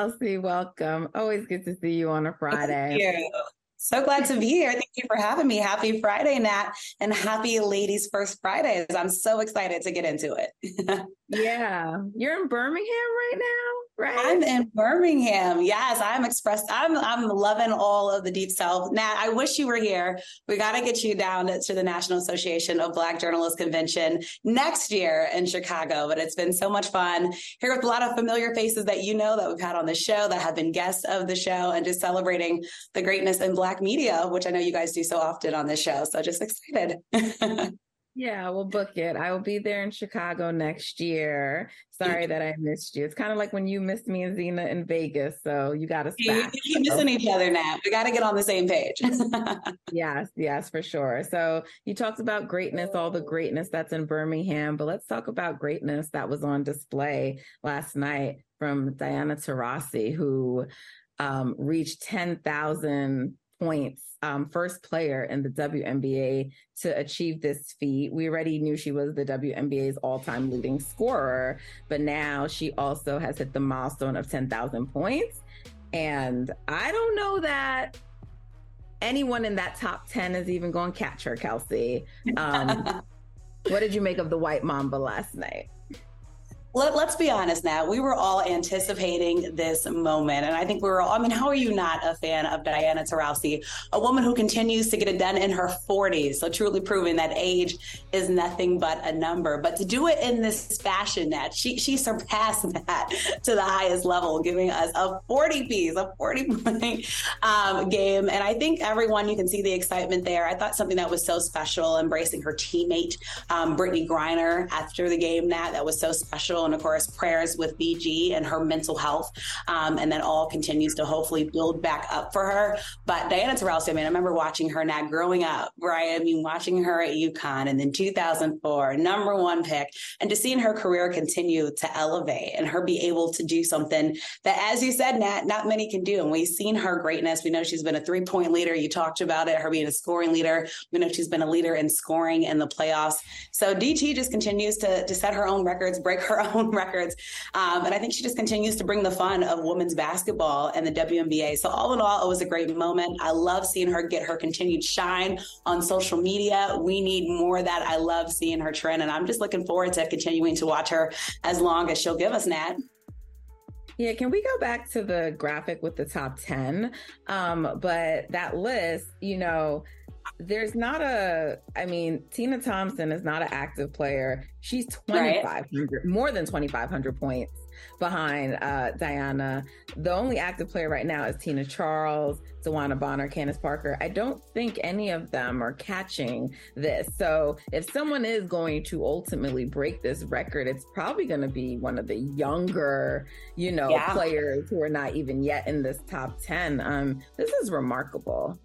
Kelsey. Welcome. Always good to see you on a Friday. Thank you. So glad to be here. Thank you for having me. Happy Friday, Nat, and happy Ladies First Fridays. I'm so excited to get into it. yeah. You're in Birmingham right now? Right. I'm in Birmingham. Yes, I'm expressed. I'm I'm loving all of the deep south. Nat, I wish you were here. We got to get you down to the National Association of Black Journalists Convention next year in Chicago. But it's been so much fun here with a lot of familiar faces that you know that we've had on the show that have been guests of the show and just celebrating the greatness in Black media, which I know you guys do so often on this show. So just excited. Yeah, we'll book it. I will be there in Chicago next year. Sorry that I missed you. It's kind of like when you missed me and Zena in Vegas. So you got to stop. We keep missing each other now. We got to get on the same page. yes, yes, for sure. So you talked about greatness, all the greatness that's in Birmingham, but let's talk about greatness that was on display last night from Diana Taurasi, who um, reached 10,000 points, um, first player in the WNBA to achieve this feat. We already knew she was the WNBA's all time leading scorer, but now she also has hit the milestone of 10,000 points. And I don't know that anyone in that top 10 is even going to catch her, Kelsey. Um, what did you make of the White Mamba last night? Let, us be honest now. We were all anticipating this moment. And I think we were all, I mean, how are you not a fan of Diana Taurasi, a woman who continues to get it done in her 40s? So truly proving that age is nothing but a number. But to do it in this fashion, that she, she surpassed that to the highest level, giving us a 40 piece, a 40 point um, game. And I think everyone, you can see the excitement there. I thought something that was so special, embracing her teammate, um, Brittney Griner, after the game, that, that was so special and of course prayers with BG and her mental health. Um, and that all continues to hopefully build back up for her. But Diana I mean, I remember watching her now growing up, right? I mean, watching her at UConn and then 2004, number one pick, and just seeing her career continue to elevate and her be able to do something that, as you said, Nat, not many can do. And we've seen her greatness. We know she's been a three point leader. You talked about it, her being a scoring leader. We know she's been a leader in scoring in the playoffs. So DT just continues to, to set her own records, break her own records. Um, and I think she just continues to bring the fun of women's basketball and the WNBA. So all in all, it was a great moment. I love seeing her get her continued shine on social media. We need more of that. I love seeing her trend, and I'm just looking forward to continuing to watch her as long as she'll give us, Nat. Yeah, can we go back to the graphic with the top 10? Um, but that list, you know, there's not a i mean tina thompson is not an active player she's 2500 right. more than 2500 points behind uh, diana the only active player right now is tina charles DeWanna Bonner, Candace Parker. I don't think any of them are catching this. So if someone is going to ultimately break this record, it's probably going to be one of the younger, you know, yeah. players who are not even yet in this top 10. Um, this is remarkable.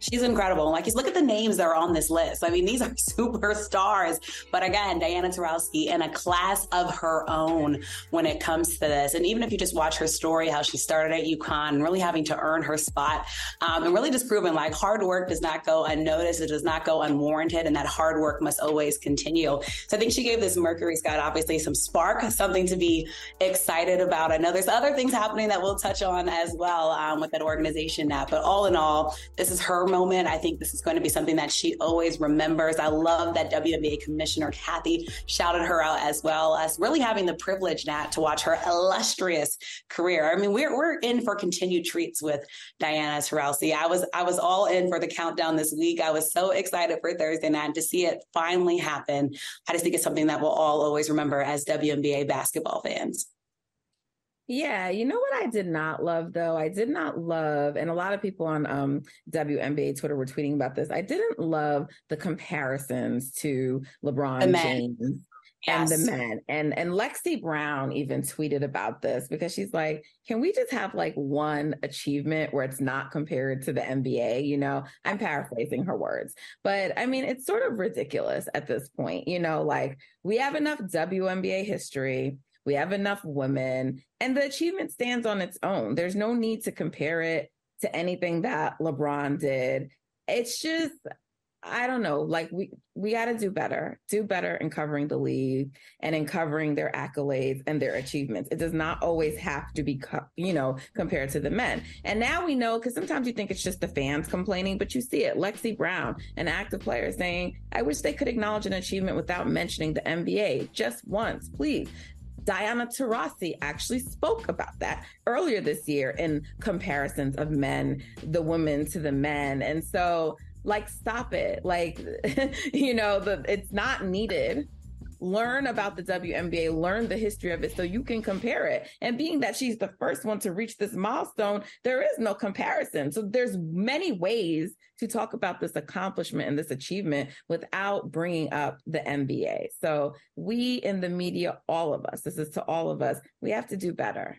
She's incredible. Like, look at the names that are on this list. I mean, these are superstars. But again, Diana Taurasi in a class of her own when it comes to this. And even if you just watch her story, how she started at UConn, really having to earn her spot, um, and really just proving like hard work does not go unnoticed, it does not go unwarranted, and that hard work must always continue. So I think she gave this Mercury Scott obviously some spark, something to be excited about. I know there's other things happening that we'll touch on as well um, with that organization now. But all in all, this is her moment. I think this is going to be something that she always remembers. I love that WNBA Commissioner Cathy shouted her out as well as really having the privilege, Nat, to watch her illustrious career. I mean, we're we're in for continued treats with Diana Taurasi. I was I was all in for the countdown this week. I was so excited for Thursday night to see it finally happen. I just think it's something that we'll all always remember as WNBA basketball fans. Yeah, you know what I did not love though? I did not love, and a lot of people on um, WNBA Twitter were tweeting about this. I didn't love the comparisons to LeBron James yes. and the men. And and Lexie Brown even tweeted about this because she's like, can we just have like one achievement where it's not compared to the NBA? You know, I'm paraphrasing her words, but I mean, it's sort of ridiculous at this point. You know, like we have enough WNBA history we have enough women, and the achievement stands on its own. There's no need to compare it to anything that LeBron did. It's just, I don't know, like we we got to do better, do better in covering the league and in covering their accolades and their achievements. It does not always have to be, co- you know, compared to the men. And now we know because sometimes you think it's just the fans complaining, but you see it. Lexie Brown, an active player, saying, "I wish they could acknowledge an achievement without mentioning the NBA just once, please." Diana Taurasi actually spoke about that earlier this year in comparisons of men, the women to the men. And so like stop it like you know the it's not needed learn about the WNBA, learn the history of it so you can compare it. And being that she's the first one to reach this milestone, there is no comparison. So there's many ways to talk about this accomplishment and this achievement without bringing up the NBA. So we in the media, all of us, this is to all of us, we have to do better.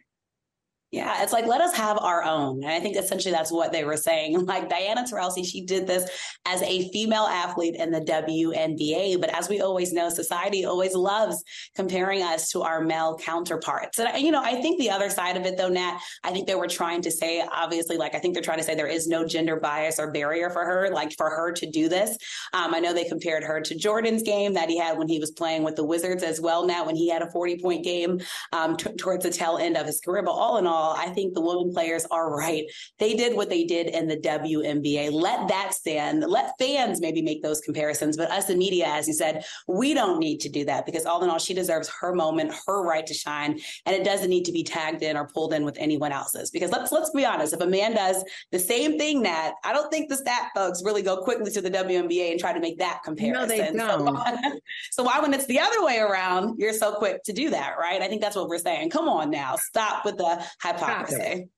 Yeah, it's like let us have our own. And I think essentially that's what they were saying. Like Diana Taurasi, she did this as a female athlete in the WNBA, but as we always know, society always loves comparing us to our male counterparts. And you know, I think the other side of it though, Nat, I think they were trying to say obviously like I think they're trying to say there is no gender bias or barrier for her like for her to do this. Um, I know they compared her to Jordan's game that he had when he was playing with the Wizards as well now when he had a 40 point game um, t- towards the tail end of his career, but all in all all, I think the women players are right. They did what they did in the WNBA. Let that stand. Let fans maybe make those comparisons. But us in media, as you said, we don't need to do that because all in all, she deserves her moment, her right to shine. And it doesn't need to be tagged in or pulled in with anyone else's. Because let's let's be honest, if a man does the same thing that I don't think the stat folks really go quickly to the WNBA and try to make that comparison. No, they don't. So so why when it's the other way around, you're so quick to do that, right? I think that's what we're saying. Come on now, stop with the hypocrisy.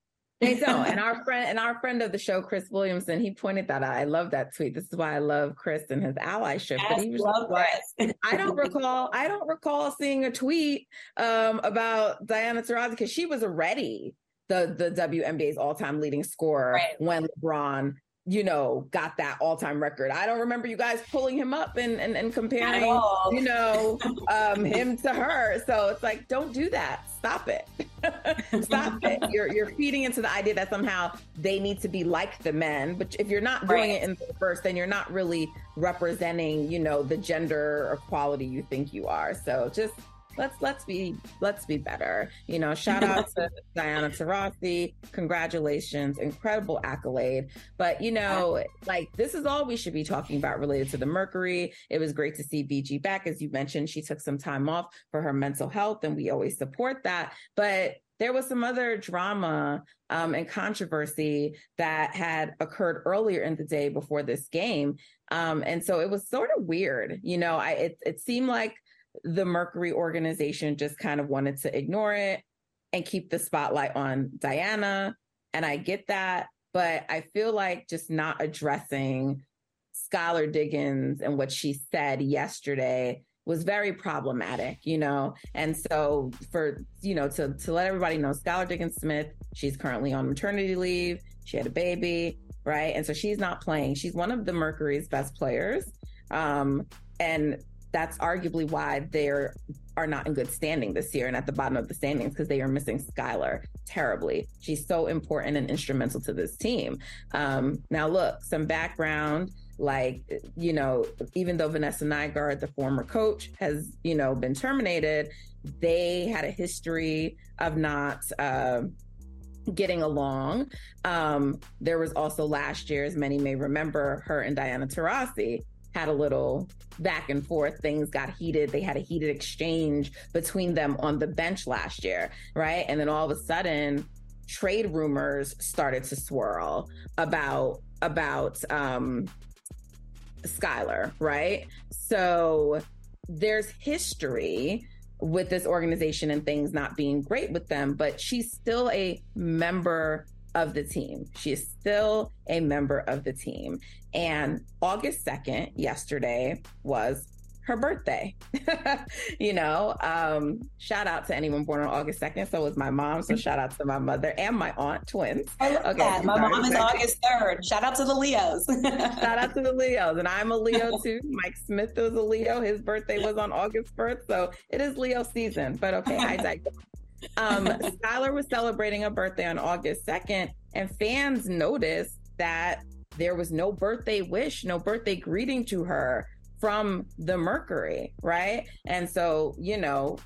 They don't. and our friend and our friend of the show, Chris Williamson, he pointed that out. I love that tweet. This is why I love Chris and his allyship. But he was love Chris. I don't recall. I don't recall seeing a tweet um, about Diana Taurasi because she was already the the WNBA's all time leading scorer right. when LeBron you know, got that all time record. I don't remember you guys pulling him up and, and, and comparing, you know, um, him to her. So it's like, don't do that. Stop it. Stop it. You're, you're feeding into the idea that somehow they need to be like the men. But if you're not doing right. it in the first, then you're not really representing, you know, the gender equality you think you are. So just let's let's be let's be better. You know, shout out to Diana Taurasi. Congratulations, incredible accolade. But you know, like this is all we should be talking about related to the Mercury. It was great to see BG back, as you mentioned. She took some time off for her mental health, and we always support that. But there was some other drama um, and controversy that had occurred earlier in the day before this game. Um, and so it was sort of weird. You know, I it, it seemed like the Mercury organization just kind of wanted to ignore it and keep the spotlight on Diana. And I get that, but I feel like just not addressing Skylar Diggins and what she said yesterday was very problematic, you know. And so for, you know, to to let everybody know, Skylar Diggins Smith, she's currently on maternity leave. She had a baby, right? And so she's not playing. She's one of the Mercury's best players. Um, and that's arguably why they are not in good standing this year and at the bottom of the standings because they are missing Skylar terribly. She's so important and instrumental to this team. Um, now, look, some background like you know even though vanessa nygaard the former coach has you know been terminated they had a history of not uh, getting along um, there was also last year as many may remember her and diana taurasi had a little back and forth. Things got heated. They had a heated exchange between them on the bench last year, right? And then all of a sudden, trade rumors started to swirl about about um Skylar, right? So there's history with this organization and things not being great with them, but she's still a member of the team. She is still a member of the team. And August 2nd, yesterday, was her birthday. you know, um, shout out to anyone born on August 2nd. So was my mom. So shout out to my mother and my aunt twins. I love okay, that. My mom is August 3rd. Shout out to the Leos. shout out to the Leos. And I'm a Leo too. Mike Smith was a Leo. His birthday was on August 1st. So it is Leo season. But okay, I digress. Um, Skylar was celebrating a birthday on August 2nd, and fans noticed that there was no birthday wish, no birthday greeting to her from the Mercury, right? And so, you know,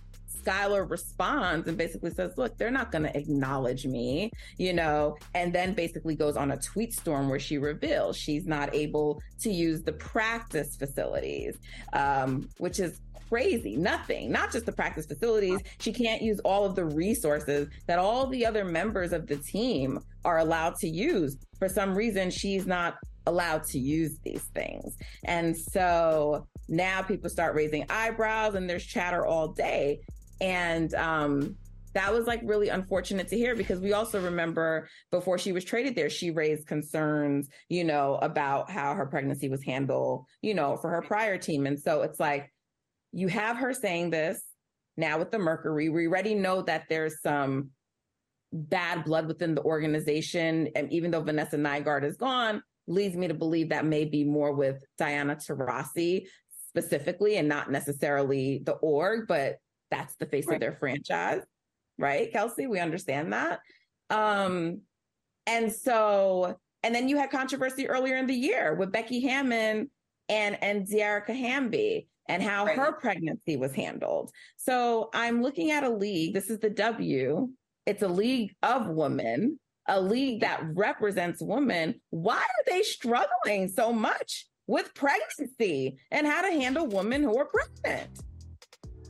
Skylar responds and basically says, Look, they're not going to acknowledge me, you know, and then basically goes on a tweet storm where she reveals she's not able to use the practice facilities, um, which is crazy. Nothing, not just the practice facilities. She can't use all of the resources that all the other members of the team are allowed to use. For some reason, she's not allowed to use these things. And so now people start raising eyebrows and there's chatter all day. And um, that was like really unfortunate to hear because we also remember before she was traded there, she raised concerns, you know, about how her pregnancy was handled, you know, for her prior team. And so it's like, you have her saying this now with the Mercury. We already know that there's some bad blood within the organization. And even though Vanessa Nygaard is gone, leads me to believe that may be more with Diana Taurasi specifically and not necessarily the org, but that's the face right. of their franchise, right? Kelsey, we understand that. Um, and so, and then you had controversy earlier in the year with Becky Hammon and and Dearica Hamby and how right. her pregnancy was handled. So I'm looking at a league. This is the W. It's a league of women, a league that represents women. Why are they struggling so much with pregnancy and how to handle women who are pregnant?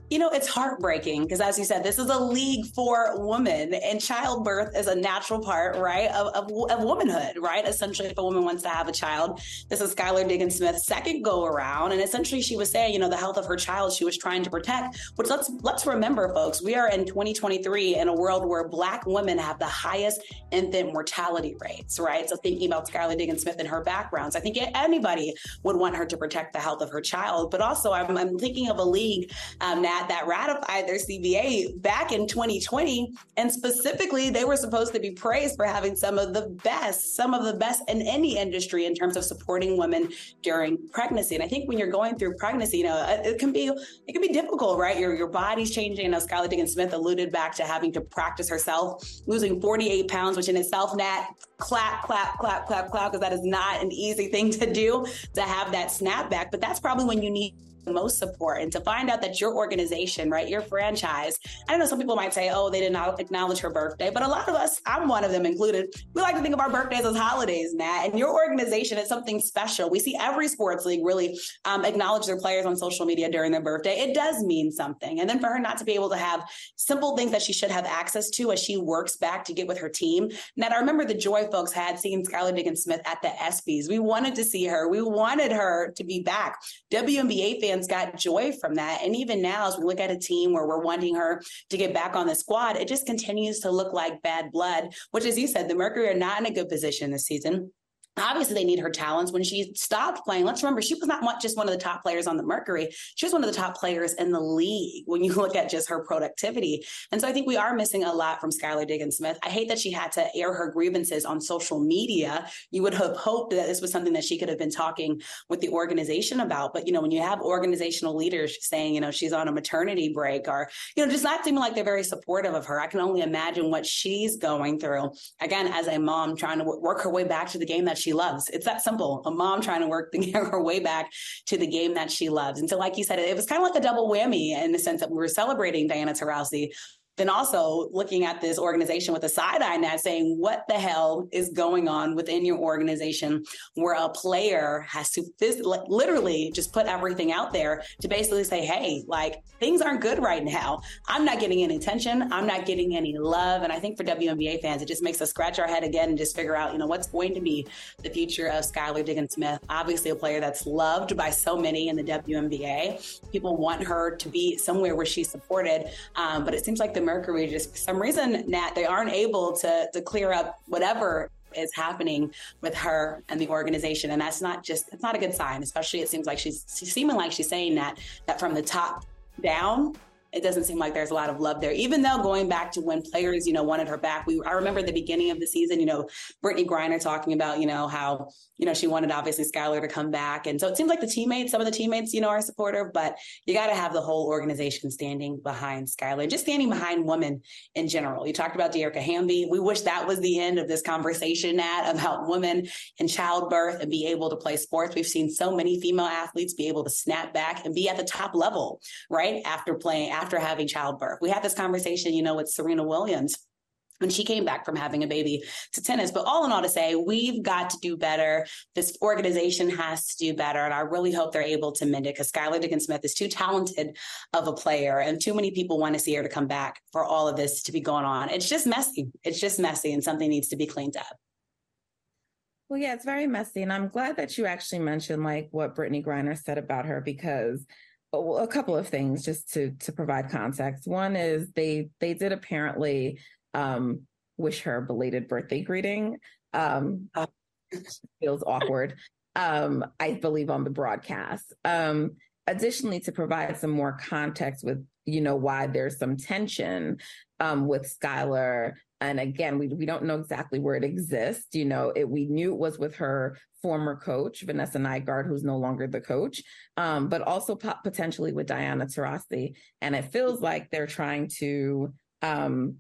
You know, it's heartbreaking because, as you said, this is a league for women, and childbirth is a natural part, right, of, of, of womanhood, right? Essentially, if a woman wants to have a child, this is Skylar Diggins Smith's second go around, and essentially, she was saying, you know, the health of her child she was trying to protect. Which let's let's remember, folks, we are in 2023 in a world where Black women have the highest infant mortality rates, right? So, thinking about Skylar Diggins Smith and her backgrounds, I think anybody would want her to protect the health of her child, but also I'm, I'm thinking of a league um, now that ratified their CBA back in 2020. And specifically, they were supposed to be praised for having some of the best, some of the best in any industry in terms of supporting women during pregnancy. And I think when you're going through pregnancy, you know, it can be it can be difficult, right? Your your body's changing. You know, Skylar Diggins Smith alluded back to having to practice herself, losing 48 pounds, which in itself, Nat, clap, clap, clap, clap, clap, because that is not an easy thing to do to have that snap back. But that's probably when you need most support and to find out that your organization, right, your franchise, I know some people might say, oh, they did not acknowledge her birthday, but a lot of us, I'm one of them included, we like to think of our birthdays as holidays, Nat. And your organization is something special. We see every sports league really um, acknowledge their players on social media during their birthday. It does mean something. And then for her not to be able to have simple things that she should have access to as she works back to get with her team. Nat, I remember the joy folks had seeing Skylar Diggins Smith at the ESPYs. We wanted to see her. We wanted her to be back. WNBA fans got joy from that. And even now, as we look at a team where we're wanting her to get back on the squad, it just continues to look like bad blood, which, as you said, the Mercury are not in a good position this season obviously they need her talents. When she stopped playing let's remember she was not just one of the top players on the mercury. She was one of the top players in the league when you look at just her productivity. And so i think we are missing a lot from skylar diggins smith. I hate that she had to air her grievances on social media. You would have hoped that this was something that she could have been talking with the organization about. But you know when you have organizational leaders saying you know she's on a maternity break or you know just not seeming like they're very supportive of her i can only imagine what she's going through. Again as a mom trying to work her way back to the game that she she loves. It's that simple. A mom trying to work get her way back to the game that she loves. And so, like you said, it was kind of like a double whammy in the sense that we were celebrating Diana Taurasi, then also looking at this organization with a side eye Nat saying, what the hell is going on within your organization where a player has to phys- literally just put everything out there to basically say, hey, like things aren't good right now. I'm not getting any attention. I'm not getting any love. And I think for WNBA fans, it just makes us scratch our head again and just figure out, you know, what's going to be the future of Skylar Diggins Smith. Obviously, a player that's loved by so many in the WNBA. People want her to be somewhere where she's supported. Um, but it seems like the Mercury, just for some reason, Nat, they aren't able to to clear up whatever is happening with her and the organization, and that's not just it's not a good sign. Especially, it seems like she's, she's seeming like she's saying that that from the top down it doesn't seem like there's a lot of love there. Even though going back to when players, you know, wanted her back, we I remember the beginning of the season, you know, Brittney Griner talking about, you know, how, you know, she wanted obviously Skylar to come back. And so it seems like the teammates, some of the teammates, you know, are supportive, but you got to have the whole organization standing behind Skylar, just standing behind women in general. You talked about Dearica Hamby. We wish that was the end of this conversation, Nat, about women in childbirth and be able to play sports. We've seen so many female athletes be able to snap back and be at the top level, right? After playing, after having childbirth. We had this conversation, you know, with Serena Williams when she came back from having a baby to tennis. But all in all, to say, we've got to do better. This organization has to do better. And I really hope they're able to mend it because Skylar Diggins Smith is too talented of a player and too many people want to see her to come back for all of this to be going on. It's just messy. It's just messy and something needs to be cleaned up. Well, yeah, it's very messy. And I'm glad that you actually mentioned like what Brittney Griner said about her because a couple of things just to to provide context. One is they they did apparently um, wish her a belated birthday greeting. Um, uh, feels awkward. Um, I believe on the broadcast. Um, additionally, to provide some more context with you know why there's some tension um, with Skylar and again, we, we don't know exactly where it exists. You know, it, we knew it was with her former coach, Vanessa Nygaard, who's no longer the coach, um, but also po- potentially with Diana Taurasi. And it feels like they're trying to um,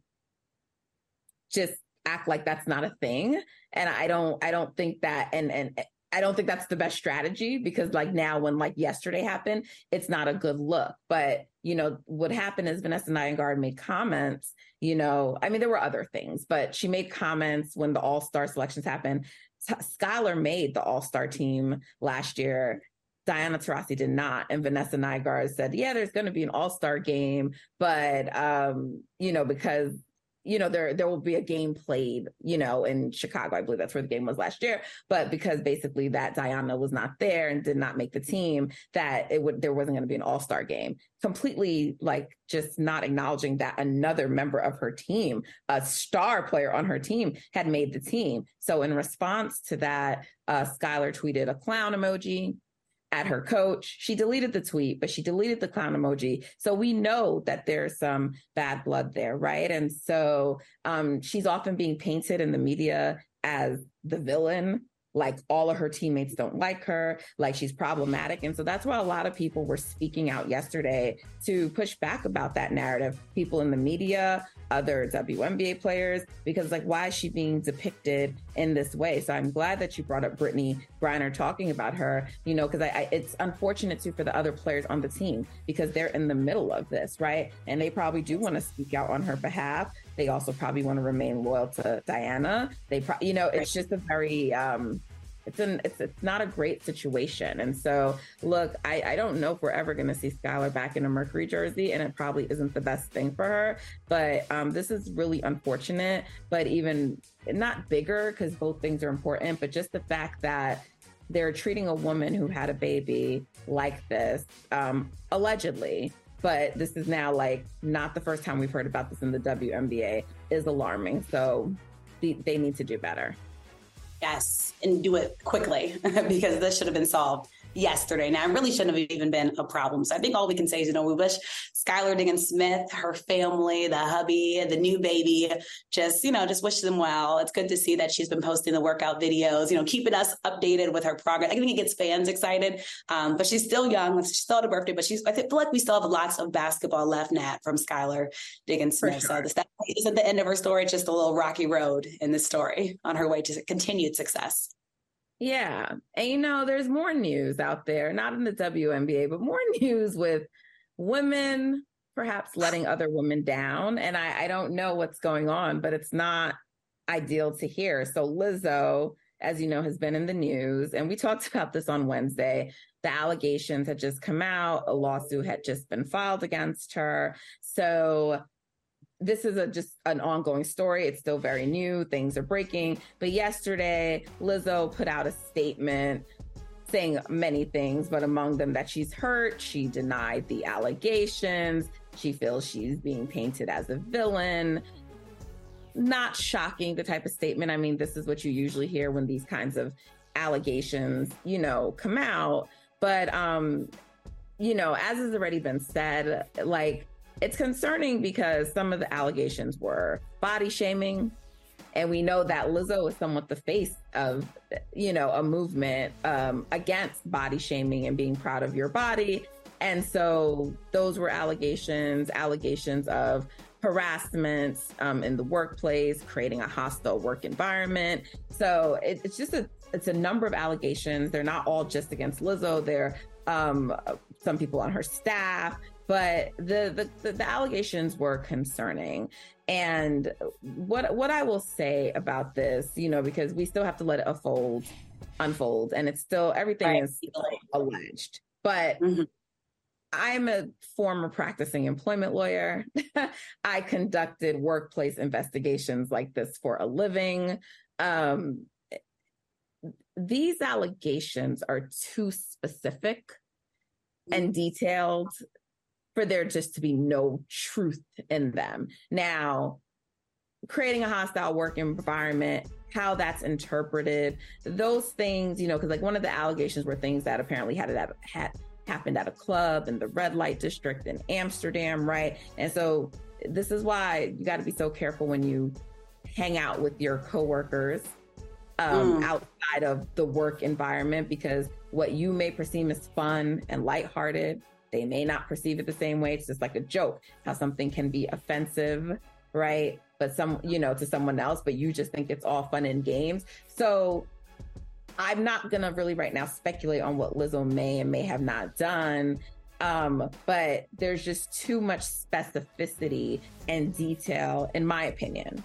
just act like that's not a thing. And I don't, I don't think that, and, and I don't think that's the best strategy because like now when like yesterday happened, it's not a good look. But you know, what happened is Vanessa Nygaard made comments, you know, I mean, there were other things, but she made comments when the all-star selections happened. Skylar made the all-star team last year. Diana Taurasi did not. And Vanessa Nygaard said, yeah, there's going to be an all-star game, but, um, you know, because you know, there there will be a game played, you know, in Chicago. I believe that's where the game was last year. But because basically that Diana was not there and did not make the team, that it would there wasn't going to be an all star game. Completely like just not acknowledging that another member of her team, a star player on her team, had made the team. So in response to that, uh, Skylar tweeted a clown emoji at her coach. She deleted the tweet, but she deleted the clown emoji. So we know that there's some bad blood there, right? And so um, she's often being painted in the media as the villain like all of her teammates don't like her, like she's problematic. And so that's why a lot of people were speaking out yesterday to push back about that narrative. People in the media, other WNBA players, because like, why is she being depicted in this way? So I'm glad that you brought up Brittney Griner talking about her, you know, because I, I, it's unfortunate too for the other players on the team because they're in the middle of this, right? And they probably do want to speak out on her behalf. They also probably want to remain loyal to Diana. They, pro- you know, it's just a very, um, it's an it's it's not a great situation. And so, look, I I don't know if we're ever going to see Skylar back in a Mercury jersey, and it probably isn't the best thing for her. But um, this is really unfortunate. But even not bigger because both things are important, but just the fact that they're treating a woman who had a baby like this, um, allegedly. But this is now like not the first time we've heard about this in the WNBA is alarming. So they, they need to do better. Yes, and do it quickly because this should have been solved yesterday. Now, it really shouldn't have even been a problem. So I think all we can say is, you know, we wish Skylar Diggins Smith, her family, the hubby, the new baby, just, you know, just wish them well. It's good to see that she's been posting the workout videos, you know, keeping us updated with her progress. I think it gets fans excited, um, but she's still young. She's still at a birthday, but she's, I feel like we still have lots of basketball left, Nat, from Skylar Diggins Smith. Sure. So this isn't the end of her story. It's just a little rocky road in this story on her way to continued success. Yeah. And you know, there's more news out there, not in the WNBA, but more news with women perhaps letting other women down. And I, I don't know what's going on, but it's not ideal to hear. So Lizzo, as you know, has been in the news. And we talked about this on Wednesday. The allegations had just come out, a lawsuit had just been filed against her. So this is a just an ongoing story. It's still very new. Things are breaking. But yesterday, Lizzo put out a statement saying many things, but among them that she's hurt. She denied the allegations. She feels she's being painted as a villain. Not shocking, the type of statement. I mean, this is what you usually hear when these kinds of allegations, you know, come out. But um, you know, as has already been said, like it's concerning because some of the allegations were body shaming. And we know that Lizzo is somewhat the face of, you know, a movement um, against body shaming and being proud of your body. And so those were allegations, allegations of harassment um, in the workplace, creating a hostile work environment. So it, it's just a it's a number of allegations. They're not all just against Lizzo. They're um, some people on her staff, but the, the, the allegations were concerning. And what what I will say about this, you know, because we still have to let it unfold, unfold, and it's still everything right. is alleged. But mm-hmm. I'm a former practicing employment lawyer. I conducted workplace investigations like this for a living. Um, these allegations are too specific and detailed for there just to be no truth in them. Now, creating a hostile work environment, how that's interpreted, those things, you know, because like one of the allegations were things that apparently had had happened at a club in the red light district in Amsterdam, right? And so this is why you got to be so careful when you hang out with your coworkers um, mm. outside of the work environment because what you may perceive as fun and lighthearted, they may not perceive it the same way. It's just like a joke, how something can be offensive, right? But some, you know, to someone else, but you just think it's all fun and games. So I'm not gonna really right now speculate on what Lizzo may and may have not done. Um, but there's just too much specificity and detail, in my opinion,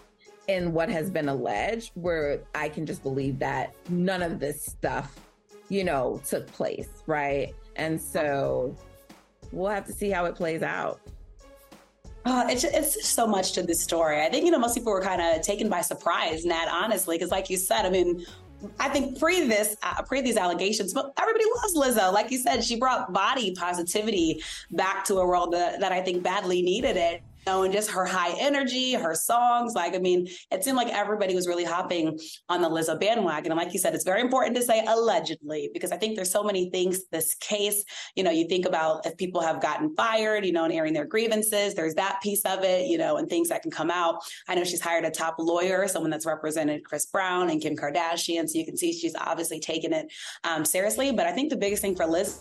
in what has been alleged, where I can just believe that none of this stuff, you know, took place, right? And so we'll have to see how it plays out. Uh, it's it's so much to this story. I think you know most people were kind of taken by surprise, Nat. Honestly, because like you said, I mean, I think pre this, uh, pre these allegations, but everybody loves Lizzo. Like you said, she brought body positivity back to a world that, that I think badly needed it know, and just her high energy, her songs. Like, I mean, it seemed like everybody was really hopping on the Lizzo bandwagon. And like you said, it's very important to say allegedly, because I think there's so many things this case, you know, you think about if people have gotten fired, you know, and airing their grievances, there's that piece of it, you know, and things that can come out. I know she's hired a top lawyer, someone that's represented Chris Brown and Kim Kardashian. So you can see she's obviously taken it um, seriously. But I think the biggest thing for Liz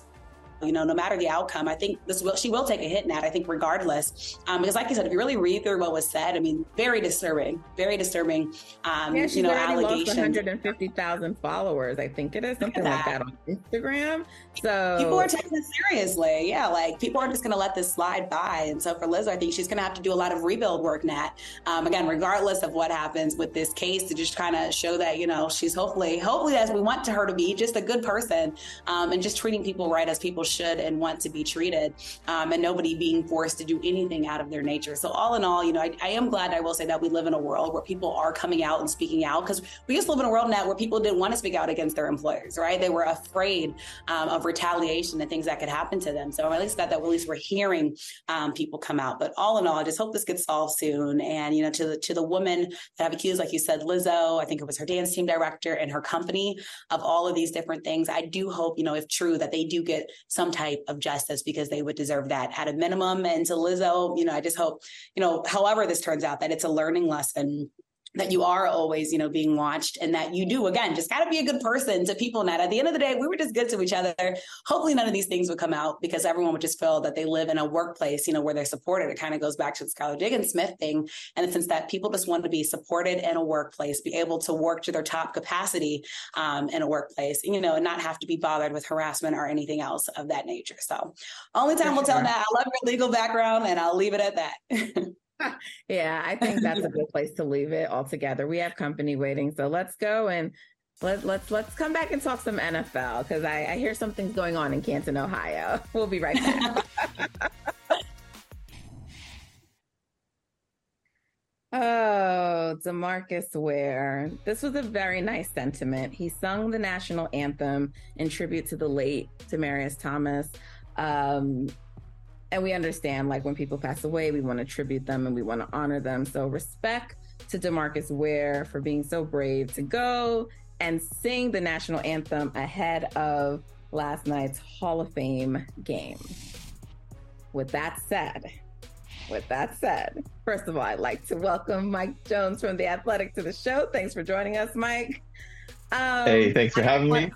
you know, no matter the outcome, I think this will she will take a hit, Nat. I think regardless, um, because like you said, if you really read through what was said, I mean, very disturbing, very disturbing. Um, yeah, you know, lost 150,000 followers. I think it is something that. like that on Instagram. So people are taking it seriously. Yeah, like people aren't just going to let this slide by. And so for Liz, I think she's going to have to do a lot of rebuild work, Nat. Um, again, regardless of what happens with this case, to just kind of show that you know she's hopefully, hopefully, as we want to her to be, just a good person um, and just treating people right as people should and want to be treated, um, and nobody being forced to do anything out of their nature. So, all in all, you know, I, I, am glad I will say that we live in a world where people are coming out and speaking out because we to live in a world now where people didn't want to speak out against their employers, right? They were afraid um, of retaliation and things that could happen to them. So, I'm at least glad that at least we're hearing um, people come out. But all in all, I just hope this gets solved soon. And, you know, to the, to the woman that have accused, like you said, Lizzo, I think it was her dance team director and her company of all of these different things. I do hope, you know, if true, that they do get some type of justice because they would deserve that at a minimum. And to Lizzo, you know, I just hope, you know, however this turns out, that it's a learning lesson that you are always, you know, being watched and that you do again, just got to be a good person to people. That at the end of the day, we were just good to each other. Hopefully none of these things would come out because everyone would just feel that they live in a workplace, you know, where they're supported. It kind of goes back to the Skylar Diggins Smith thing. And the sense that people just want to be supported in a workplace, be able to work to their top capacity um, in a workplace, you know, and not have to be bothered with harassment or anything else of that nature. So only time will sure. tell that. I love your legal background and I'll leave it at that. yeah, I think that's a good place to leave it altogether. We have company waiting, so let's go and let, let's let's come back and talk some NFL because I, I hear something's going on in Canton, Ohio. We'll be right back. Oh, DeMarcus Ware. This was a very nice sentiment. He sung the national anthem in tribute to the late Demaryius Thomas. Um, and we understand like when people pass away, we want to tribute them and we want to honor them. So respect to DeMarcus Ware for being so brave to go and sing the national anthem ahead of last night's Hall of Fame game. With that said, with that said, first of all, I'd like to welcome Mike Jones from The Athletic to the show. Thanks for joining us, Mike. Um, hey, thanks for having me.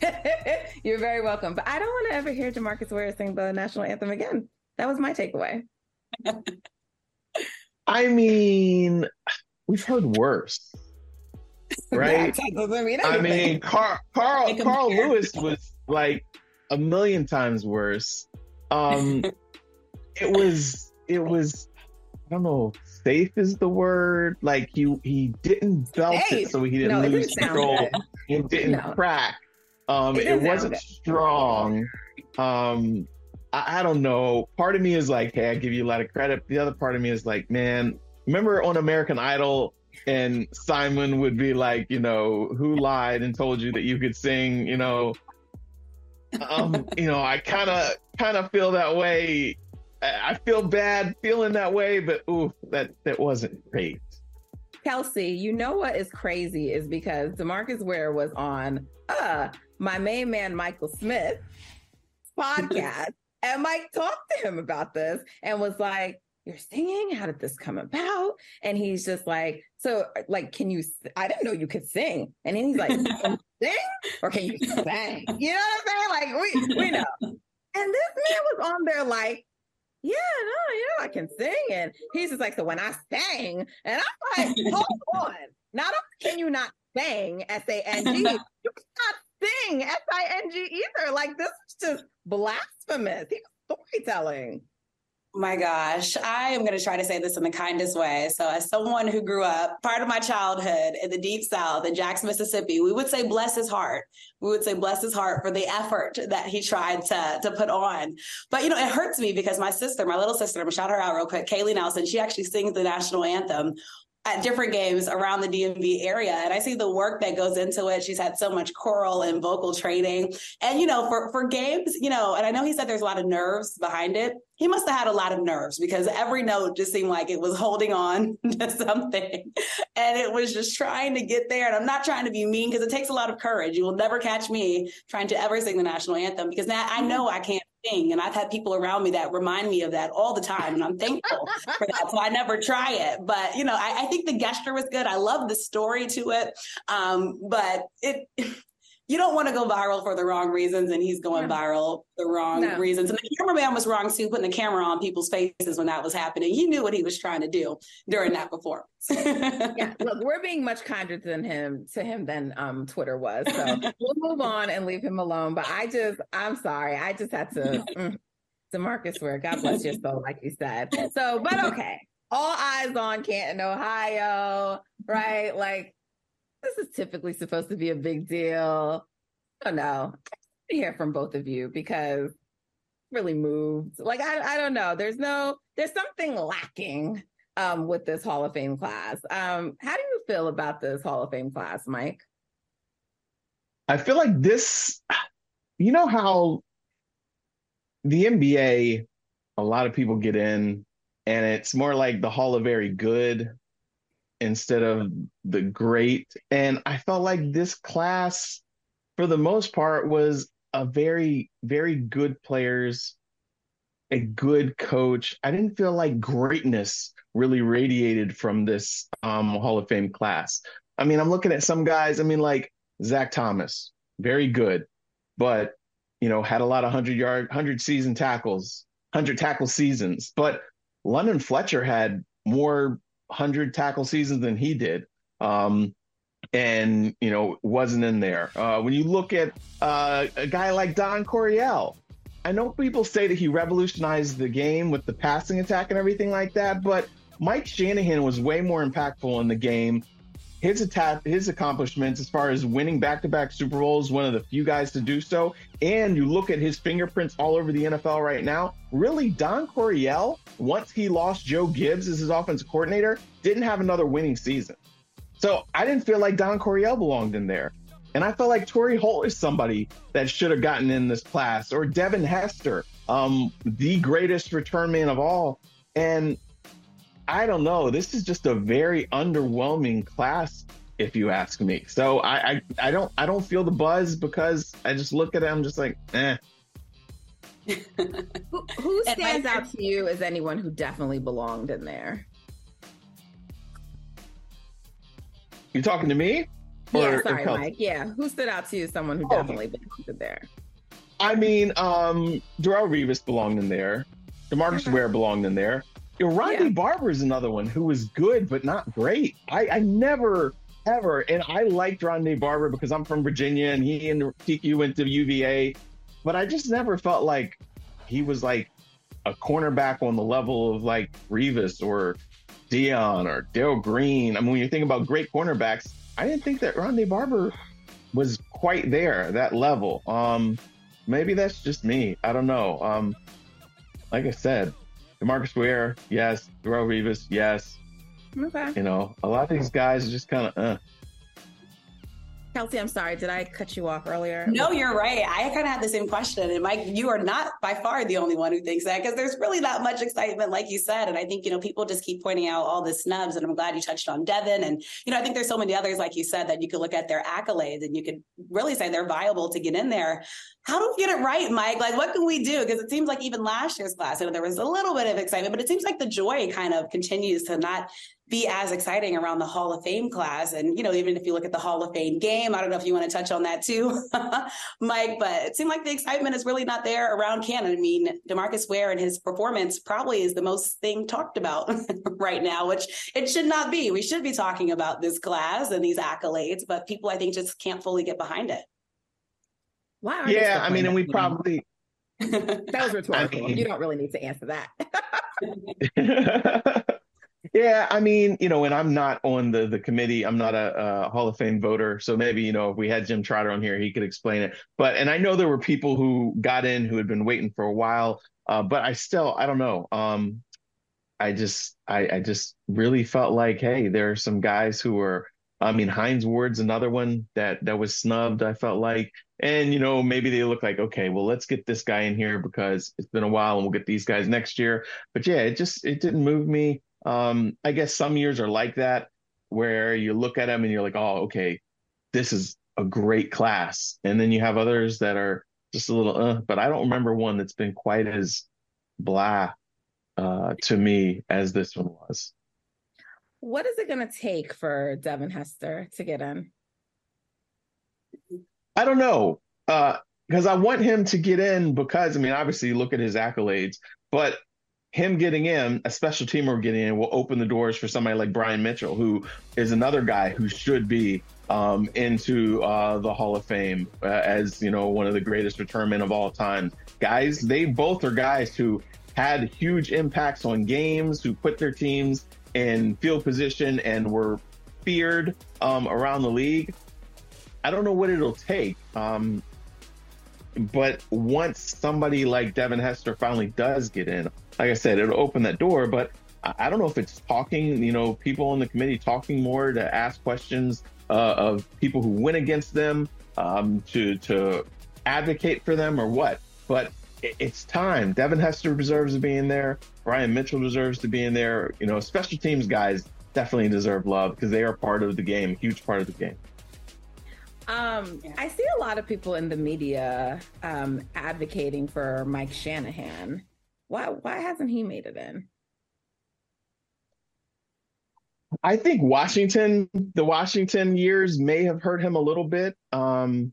You're very welcome. But I don't want to ever hear DeMarcus Ware sing the national anthem again. That was my takeaway. I mean, we've heard worse. Right? I mean, Carl Carl, Carl Lewis was like a million times worse. Um it was it was I don't know, safe is the word. Like he he didn't belt it so he didn't no, lose control. It didn't no. crack. Um, it, it wasn't strong. Um, I, I, don't know. Part of me is like, hey, I give you a lot of credit. The other part of me is like, man, remember on American Idol and Simon would be like, you know, who lied and told you that you could sing, you know. Um, you know, I kind of kind of feel that way. I feel bad feeling that way, but ooh, that that wasn't great. Kelsey, you know what is crazy is because DeMarcus Ware was on uh my main man Michael Smith podcast, and Mike talked to him about this and was like, "You're singing? How did this come about?" And he's just like, "So, like, can you? I didn't know you could sing." And then he's like, "Sing or can you sing?" You know what I'm saying? Like, we we know. And this man was on there like, yeah, no, yeah, I can sing. And he's just like, so when I sang, and I'm like, hold on. Not only can you not sing, S A N G, you cannot sing S I N G either. Like this is just blasphemous. He was storytelling. My gosh, I am going to try to say this in the kindest way. So, as someone who grew up part of my childhood in the deep south in Jackson, Mississippi, we would say bless his heart. We would say bless his heart for the effort that he tried to, to put on. But, you know, it hurts me because my sister, my little sister, I'm going to shout her out real quick, Kaylee Nelson, she actually sings the national anthem at different games around the DMV area. And I see the work that goes into it. She's had so much choral and vocal training. And, you know, for, for games, you know, and I know he said there's a lot of nerves behind it. He must have had a lot of nerves because every note just seemed like it was holding on to something. And it was just trying to get there. And I'm not trying to be mean because it takes a lot of courage. You will never catch me trying to ever sing the national anthem because now I know I can't thing. And I've had people around me that remind me of that all the time. And I'm thankful for that. So I never try it. But, you know, I, I, think the gesture was good. I love the story to it. Um, but it, you don't want to go viral for the wrong reasons, and he's going viral the wrong no. reasons. And the cameraman was wrong too, putting the camera on people's faces when that was happening. He knew what he was trying to do during that performance. yeah, look, we're being much kinder than him to him than um, Twitter was. So we'll move on and leave him alone. But I just, I'm sorry, I just had to. Mm, DeMarcus Ware, God bless your soul, like you said. So, but okay, all eyes on Canton, Ohio, right? Like this is typically supposed to be a big deal. I don't know. I hear from both of you because really moved. Like I, I don't know. There's no, there's something lacking um, with this Hall of Fame class. Um, how do you feel about this Hall of Fame class, Mike? I feel like this. You know how the NBA, a lot of people get in, and it's more like the Hall of Very Good instead of the great. And I felt like this class, for the most part, was a very, very good players, a good coach. I didn't feel like greatness really radiated from this um, Hall of Fame class. I mean, I'm looking at some guys, I mean, like Zach Thomas, very good, but, you know, had a lot of 100 yard, 100 season tackles, 100 tackle seasons. But London Fletcher had more hundred tackle seasons than he did. Um, and you know wasn't in there. Uh, when you look at uh, a guy like Don Coryell, I know people say that he revolutionized the game with the passing attack and everything like that, but Mike Shanahan was way more impactful in the game his attack, his accomplishments as far as winning back-to-back Super Bowls, one of the few guys to do so, and you look at his fingerprints all over the NFL right now. Really, Don Coryell, once he lost Joe Gibbs as his offensive coordinator, didn't have another winning season. So I didn't feel like Don Coryell belonged in there. And I felt like Torry Holt is somebody that should have gotten in this class, or Devin Hester, um, the greatest return man of all. And I don't know. This is just a very underwhelming class, if you ask me. So I, I, I don't I don't feel the buzz because I just look at it. I'm just like, eh. who, who stands out to you as anyone who definitely belonged in there? You talking to me? Or, yeah, sorry, Mike. Yeah, who stood out to you? Someone who oh. definitely belonged in there. I mean, um, Darrelle Revis belonged in there. Demarcus uh-huh. Ware belonged in there. You know, Ronde yeah. Barber is another one who was good but not great. I, I never ever, and I liked Ronde Barber because I'm from Virginia and he and Tiki went to UVA, but I just never felt like he was like a cornerback on the level of like Revis or Deion or Darrell Green. I mean, when you think about great cornerbacks, I didn't think that Ronde Barber was quite there, that level. Um, maybe that's just me. I don't know. Um, like I said, DeMarcus Ware, yes. Darrelle Revis, yes. Okay. You know, a lot of these guys are just kind of, uh, Kelsey, I'm sorry. Did I cut you off earlier? No, you're right. I kind of had the same question. And Mike, you are not by far the only one who thinks that because there's really not much excitement, like you said. And I think, you know, people just keep pointing out all the snubs. And I'm glad you touched on Devin. And, you know, I think there's so many others, like you said, that you could look at their accolades and you could really say they're viable to get in there. How do we get it right, Mike? Like, what can we do? Because it seems like even last year's class, you know, there was a little bit of excitement, but it seems like the joy kind of continues to not be as exciting around the Hall of Fame class. And, you know, even if you look at the Hall of Fame game, I don't know if you want to touch on that too, Mike, but it seemed like the excitement is really not there around Canton. I mean, DeMarcus Ware and his performance probably is the most thing talked about right now, which it should not be. We should be talking about this class and these accolades, but people, I think, just can't fully get behind it. Wow. Yeah. I mean, and we probably. that was rhetorical. I mean, you don't really need to answer that. Yeah, I mean, you know, and I'm not on the the committee. I'm not a, a, Hall of Fame voter, so maybe you know, if we had Jim Trotter on here, he could explain it. But and I know there were people who got in who had been waiting for a while, uh, but I still, I don't know. Um, I just, I, I just really felt like, hey, there are some guys who were. I mean, Hines Ward's another one that that was snubbed. I felt like, and you know, maybe they look like, okay, well, let's get this guy in here because it's been a while, and we'll get these guys next year. But yeah, it just it didn't move me. Um, I guess some years are like that, where you look at them and you're like, oh, okay, this is a great class. And then you have others that are just a little, uh, but I don't remember one that's been quite as blah uh, to me as this one was. What is it going to take for Devin Hester to get in? I don't know. Because uh, I want him to get in because, I mean, obviously, look at his accolades, but him getting in, a special teamer getting in, will open the doors for somebody like Brian Mitchell, who is another guy who should be um, into uh, the Hall of Fame uh, as you know one of the greatest return men of all time. Guys, they both are guys who had huge impacts on games, who put their teams in field position and were feared um, around the league. I don't know what it'll take. Um, but once somebody like Devin Hester finally does get in, like I said, it'll open that door. But I don't know if it's talking, you know, people on the committee talking more to ask questions uh, of people who went against them, um, to to advocate for them or what. But it's time. Devin Hester deserves to be in there. Brian Mitchell deserves to be in there. You know, special teams guys definitely deserve love because they are part of the game, a huge part of the game. Um, yeah. I see a lot of people in the media um, advocating for Mike Shanahan. Why why hasn't he made it in? I think Washington, the Washington years may have hurt him a little bit. Um,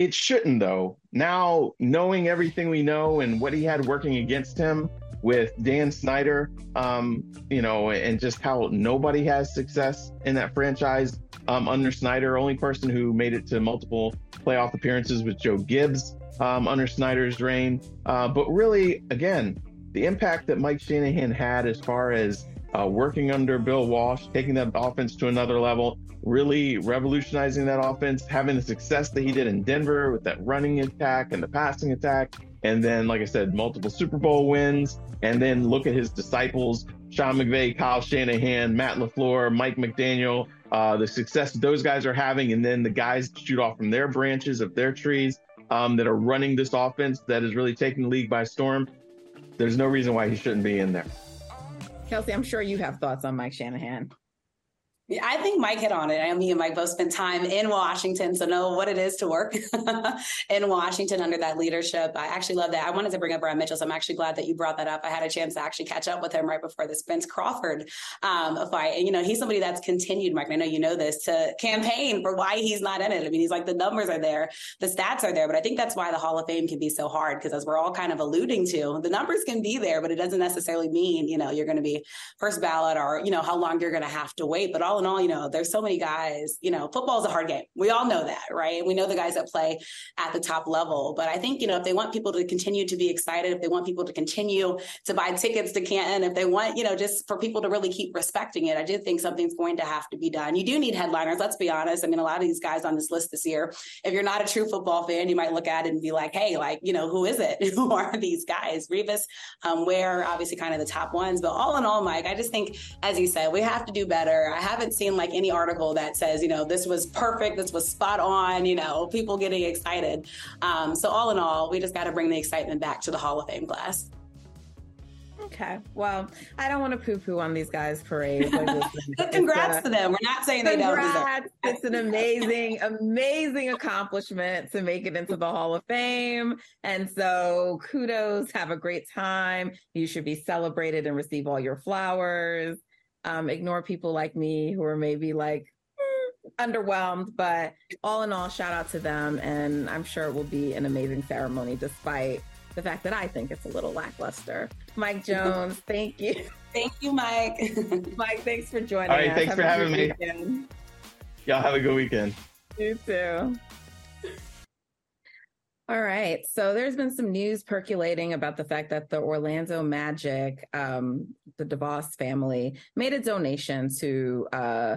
it shouldn't though. Now knowing everything we know and what he had working against him with Dan Snyder, um, you know, and just how nobody has success in that franchise um, under Snyder. Only person who made it to multiple playoff appearances was Joe Gibbs um, under Snyder's reign. Uh, but really, again, the impact that Mike Shanahan had as far as uh, working under Bill Walsh, taking that offense to another level, really revolutionizing that offense, having the success that he did in Denver with that running attack and the passing attack. And then, like I said, multiple Super Bowl wins. And then look at his disciples Sean McVay, Kyle Shanahan, Matt LaFleur, Mike McDaniel, uh, the success those guys are having, and then the guys shoot off from their branches of their trees um, that are running this offense that is really taking the league by storm. There's no reason why he shouldn't be in there. Kelsey, I'm sure you have thoughts on Mike Shanahan. I think Mike hit on it. I mean, Mike both spent time in Washington, so know what it is to work in Washington under that leadership. I actually love that. I wanted to bring up Brian Mitchell, so I'm actually glad that you brought that up. I had a chance to actually catch up with him right before the Spence Crawford um, fight, and you know he's somebody that's continued, Mike. I know you know this to campaign for why he's not in it. I mean, he's like the numbers are there, the stats are there, but I think that's why the Hall of Fame can be so hard because as we're all kind of alluding to, the numbers can be there, but it doesn't necessarily mean you know you're going to be first ballot or you know how long you're going to have to wait. But all in all, you know, there's so many guys, you know, football is a hard game. We all know that, right? We know the guys that play at the top level. But I think, you know, if they want people to continue to be excited, if they want people to continue to buy tickets to Canton, if they want, you know, just for people to really keep respecting it, I do think something's going to have to be done. You do need headliners, let's be honest. I mean, a lot of these guys on this list this year, if you're not a true football fan, you might look at it and be like, hey, like, you know, who is it? who are these guys? Revis, um, Ware, obviously kind of the top ones. But all in all, Mike, I just think, as you said, we have to do better. I haven't seen like any article that says, you know, this was perfect, this was spot on, you know, people getting excited. Um, so, all in all, we just got to bring the excitement back to the Hall of Fame class. Okay. Well, I don't want to poo poo on these guys' parade. but congrats a, to them. We're not saying they don't deserve it. It's an amazing, amazing accomplishment to make it into the Hall of Fame. And so kudos. Have a great time. You should be celebrated and receive all your flowers. Um, ignore people like me who are maybe like mm, underwhelmed, but all in all, shout out to them. And I'm sure it will be an amazing ceremony despite the fact that I think it's a little lackluster. Mike Jones, thank you. Thank you, Mike. Mike, thanks for joining All right, us. thanks have for having me. Weekend. Y'all have a good weekend. You too. All right. So there's been some news percolating about the fact that the Orlando Magic, um, the DeVos family, made a donation to uh,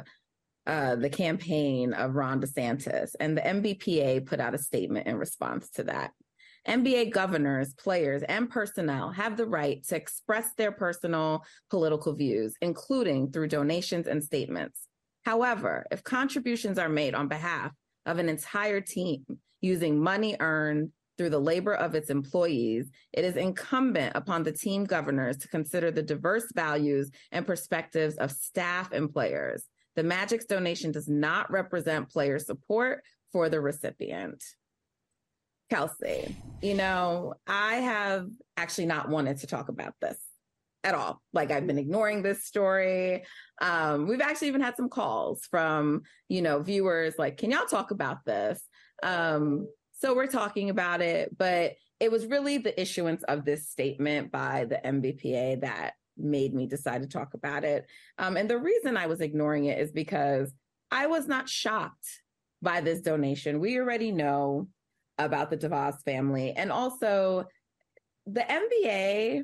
uh, the campaign of Ron DeSantis, and the NBPA put out a statement in response to that. NBA governors, players, and personnel have the right to express their personal political views, including through donations and statements. However, if contributions are made on behalf of an entire team, using money earned through the labor of its employees, it is incumbent upon the team governors to consider the diverse values and perspectives of staff and players. The Magic's donation does not represent player support for the recipient. Kelsey, you know, I have actually not wanted to talk about this at all. Like I've been ignoring this story. Um, we've actually even had some calls from, you know, viewers like, can y'all talk about this? Um, so we're talking about it, but it was really the issuance of this statement by the NBPA that made me decide to talk about it. Um, and the reason I was ignoring it is because I was not shocked by this donation. We already know about the DeVos family. And also, the NBA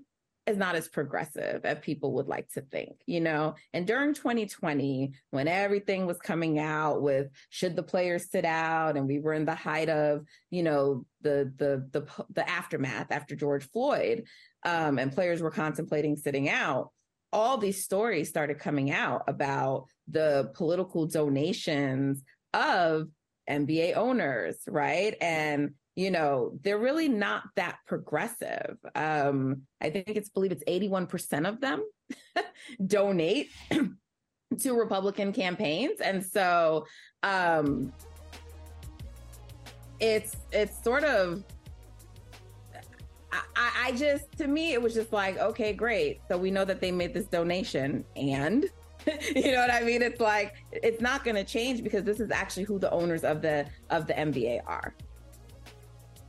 is not as progressive as people would like to think, you know? And during 2020, when everything was coming out with should the players sit out and we were in the height of, you know, the the the the aftermath after George Floyd, um, and players were contemplating sitting out, all these stories started coming out about the political donations of NBA owners, right? And you know, they're really not that progressive. Um, I think it's believe it's 81% of them donate to Republican campaigns. And so um it's it's sort of I, I just to me it was just like, okay, great. So we know that they made this donation and you know what I mean? It's like it's not going to change because this is actually who the owners of the of the NBA are.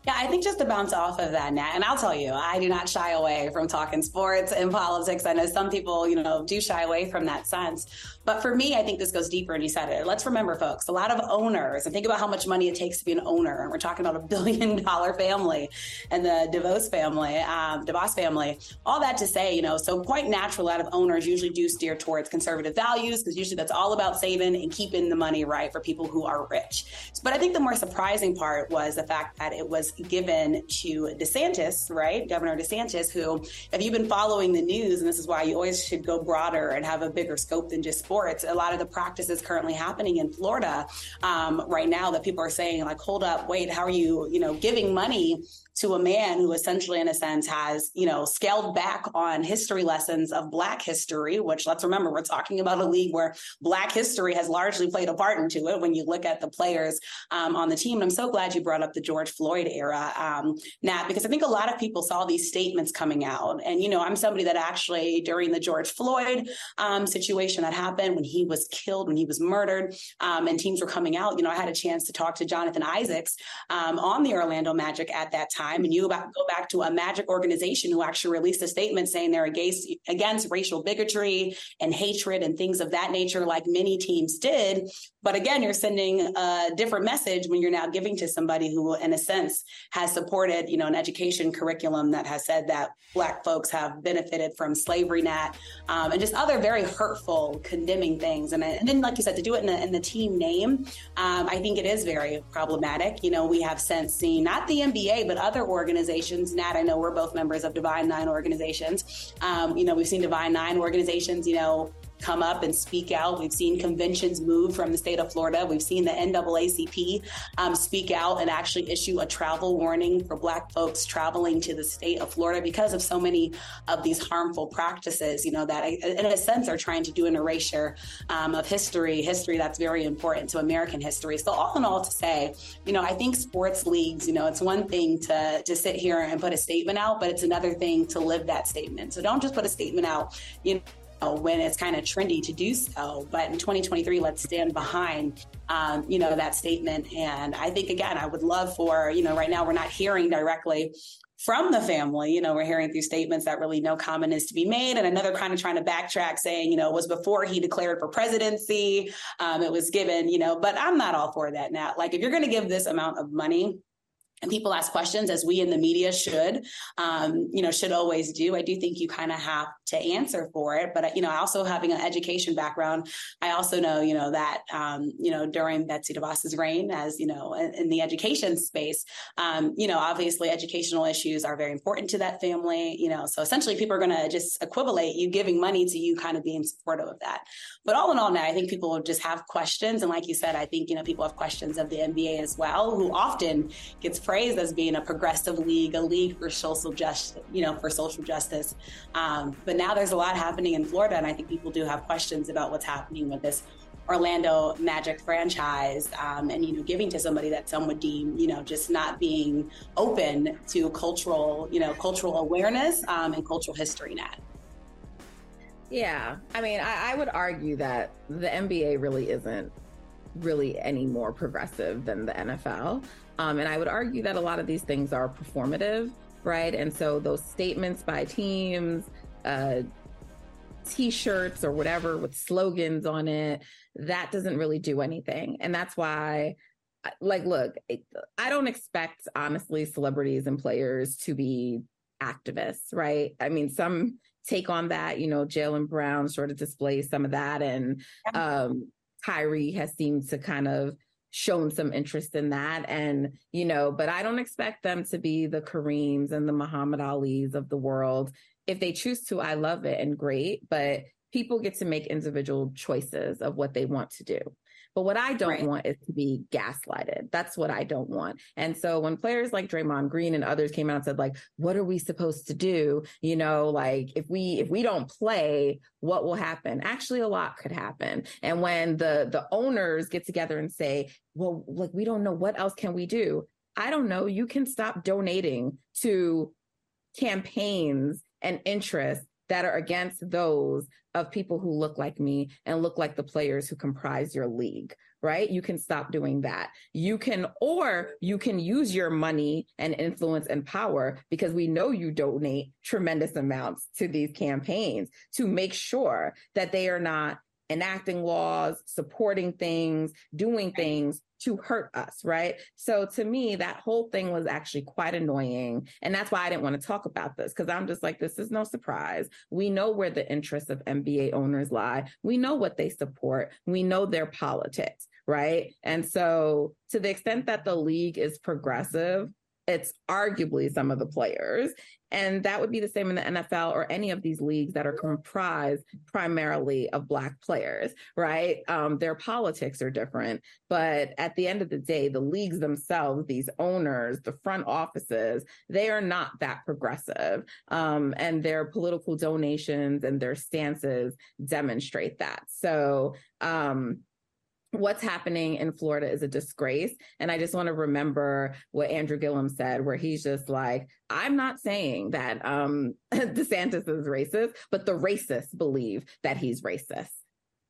Yeah, I think just to bounce off of that, Nat, and I'll tell you, I do not shy away from talking sports and politics. I know some people, you know, do shy away from that sense. But for me, I think this goes deeper, and you said it. Let's remember, folks, a lot of owners, and think about how much money it takes to be an owner. And we're talking about a billion dollar family and the DeVos family, um, DeVos family. All that to say, you know, so quite natural, a lot of owners usually do steer towards conservative values because usually that's all about saving and keeping the money right for people who are rich. But I think the more surprising part was the fact that it was was given to DeSantis, right? Governor DeSantis, who, if you've been following the news, and this is why you always should go broader and have a bigger scope than just sports, a lot of the practices currently happening in Florida um, right now that people are saying, like, hold up, wait, how are you, you know, giving money to a man who essentially, in a sense, has, you know, scaled back on history lessons of Black history, which let's remember, we're talking about a league where Black history has largely played a part into it when you look at the players um, on the team. And I'm so glad you brought up the George Floyd era, um, Nat, because I think a lot of people saw these statements coming out. And, you know, I'm somebody that actually, during the George Floyd um, situation that happened when he was killed, when he was murdered, um, and teams were coming out, you know, I had a chance to talk to Jonathan Isaacs um, on the Orlando Magic at that time time. And you go back to a magic organization who actually released a statement saying they're against, against racial bigotry and hatred and things of that nature, like many teams did. But again, you're sending a different message when you're now giving to somebody who, in a sense, has supported, you know, an education curriculum that has said that Black folks have benefited from slavery net um, and just other very hurtful, condemning things. And, and then, like you said, to do it in the, in the team name, um, I think it is very problematic. You know, we have since seen not the NBA, but other organizations. Nat, I know we're both members of Divine Nine organizations. Um, you know, we've seen Divine Nine organizations, you know, come up and speak out. We've seen conventions move from the state of Florida. We've seen the NAACP um, speak out and actually issue a travel warning for Black folks traveling to the state of Florida because of so many of these harmful practices, you know, that in a sense are trying to do an erasure um, of history, history that's very important to American history. So, all in all, to say, you know, I think sports leagues, you know, it's one thing to, to sit here and put a statement out, but it's another thing to live that statement. So, don't just put a statement out, you know when it's kind of trendy to do so. But in 2023, let's stand behind, um, you know, that statement. And I think, again, I would love for, you know, right now we're not hearing directly from the family. You know, we're hearing through statements that really no comment is to be made. And another kind of trying to backtrack saying, you know, it was before he declared for presidency. Um, it was given, you know, but I'm not all for that now. Like, if you're going to give this amount of money, and people ask questions as we in the media should um, you know should always do i do think you kind of have to answer for it but you know also having an education background i also know you know that um, you know during betsy devos's reign as you know in, in the education space um, you know obviously educational issues are very important to that family you know so essentially people are going to just equivalate you giving money to you kind of being supportive of that. But all in all now i think people just have questions and like you said i think you know people have questions of the nba as well who often gets praised as being a progressive league, a league for social justice, you know, for social justice. Um, but now there's a lot happening in Florida, and I think people do have questions about what's happening with this Orlando Magic franchise, um, and you know, giving to somebody that some would deem, you know, just not being open to cultural, you know, cultural awareness um, and cultural history. Net. Yeah, I mean, I, I would argue that the NBA really isn't really any more progressive than the NFL. Um, and I would argue that a lot of these things are performative, right? And so those statements by teams, uh, t-shirts or whatever with slogans on it, that doesn't really do anything. And that's why like look, I don't expect honestly celebrities and players to be activists, right? I mean, some take on that, you know, Jaylen Brown sort of displays some of that and um Kyrie has seemed to kind of shown some interest in that. And, you know, but I don't expect them to be the Kareems and the Muhammad Ali's of the world. If they choose to, I love it and great. But people get to make individual choices of what they want to do. But what I don't right. want is to be gaslighted. That's what I don't want. And so when players like Draymond Green and others came out and said, like, what are we supposed to do? You know, like if we if we don't play, what will happen? Actually, a lot could happen. And when the the owners get together and say, well, like we don't know what else can we do. I don't know. You can stop donating to campaigns and interests that are against those of people who look like me and look like the players who comprise your league, right? You can stop doing that. You can, or you can use your money and influence and power because we know you donate tremendous amounts to these campaigns to make sure that they are not enacting laws, supporting things, doing things to hurt us, right? So to me, that whole thing was actually quite annoying. And that's why I didn't want to talk about this because I'm just like, this is no surprise. We know where the interests of NBA owners lie. We know what they support. We know their politics, right? And so to the extent that the league is progressive, it's arguably some of the players. And that would be the same in the NFL or any of these leagues that are comprised primarily of Black players, right? Um, their politics are different. But at the end of the day, the leagues themselves, these owners, the front offices, they are not that progressive. Um, and their political donations and their stances demonstrate that. So, um, what's happening in Florida is a disgrace. And I just want to remember what Andrew Gillum said, where he's just like, I'm not saying that um, DeSantis is racist, but the racists believe that he's racist.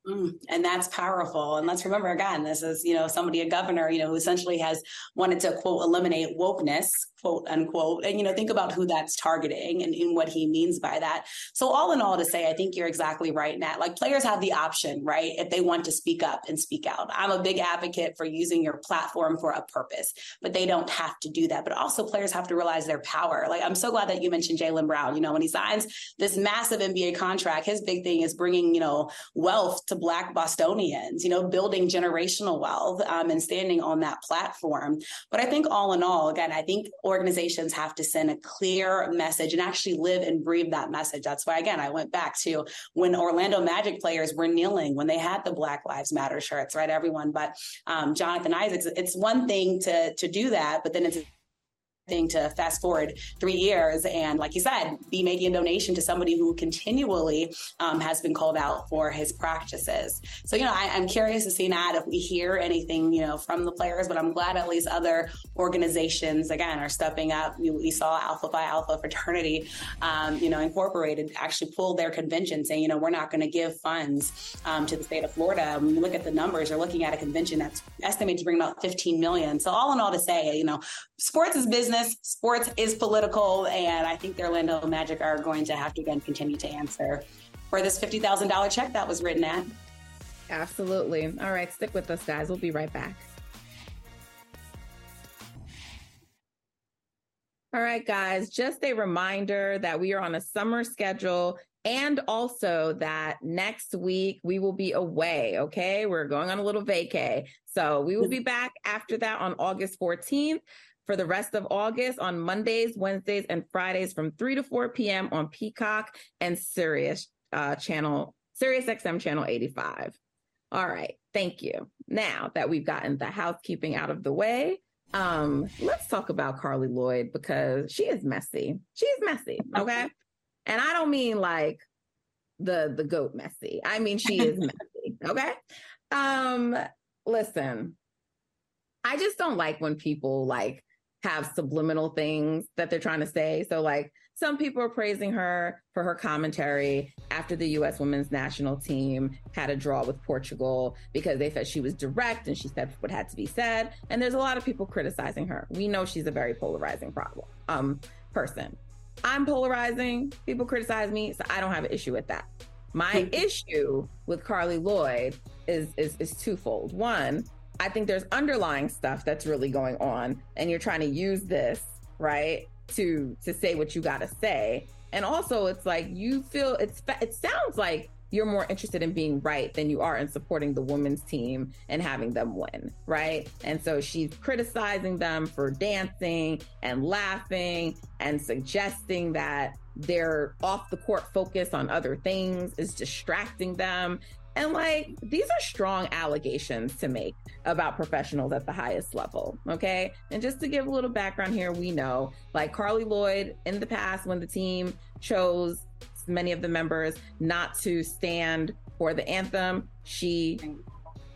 Mm, and that's powerful. And let's remember again, this is, you know, somebody, a governor, you know, who essentially has wanted to quote, eliminate wokeness, quote unquote. And, you know, think about who that's targeting and, and what he means by that. So all in all to say, I think you're exactly right, Nat. Like players have the option, right? If they want to speak up and speak out. I'm a big advocate for using your platform for a purpose, but they don't have to do that. But also players have to realize their power. Like I'm so glad that you mentioned Jaylen Brown. You know, when he signs this massive NBA contract, his big thing is bringing, you know, wealth to Black Bostonians, you know, building generational wealth um, and standing on that platform. But I think all in all, again, I think organizations have to send a clear message and actually live and breathe that message. That's why, again, I went back to when Orlando Magic players were kneeling when they had the Black Lives Matter shirts, right? Everyone, but um, Jonathan Isaacs, it's one thing to to do that, but then it's thing to fast forward three years. And like you said be making a donation to somebody who continually um, has been called out for his practices. So you know I, am curious to see that if we hear anything you know from the players but i'm glad at least other organizations again are stepping up. We, we saw alpha phi alpha fraternity um, you know incorporated actually pulled their convention saying you know we're not going to give funds um, to the state of florida. When you look at the numbers they're looking at a convention that's estimated to bring about 15 million. So all in all to say you know sports is business business, sports is political, and I think the Orlando Magic are going to have to again continue to answer for this fifty thousand dollar check that was written at. Absolutely. All right, stick with us, guys. We'll be right back. All right, guys, just a reminder that we are on a summer schedule and also that next week we will be away. Okay. We're going on a little vacay. So we will be back after that on August 14th for the rest of August on Mondays, Wednesdays, and Fridays from 3 to 4 p.m. on Peacock and Sirius uh, channel, Sirius XM channel 85. All right. Thank you. Now that we've gotten the housekeeping out of the way, um, let's talk about Carli Lloyd because she is messy. She's messy. Okay. and I don't mean like the the goat messy. I mean she is messy. Okay. Um, listen, I just don't like when people like have subliminal things that they're trying to say. So, like, some people are praising her for her commentary after the U.S. women's national team had a draw with Portugal because they said she was direct and she said what had to be said. And there's a lot of people criticizing her. We know she's a very polarizing problem um, person. I'm polarizing. People criticize me, so I don't have an issue with that. My mm-hmm. issue with Carli Lloyd is, is is twofold. One, I think there's underlying stuff that's really going on, and you're trying to use this right to to say what you got to say. And also, it's like you feel it's it sounds like you're more interested in being right than you are in supporting the women's team and having them win, right? And so she's criticizing them for dancing and laughing and suggesting that their off the court focus on other things is distracting them. And like, these are strong allegations to make about professionals at the highest level. Okay. And just to give a little background here, we know like Carli Lloyd in the past, when the team chose many of the members not to stand for the anthem, she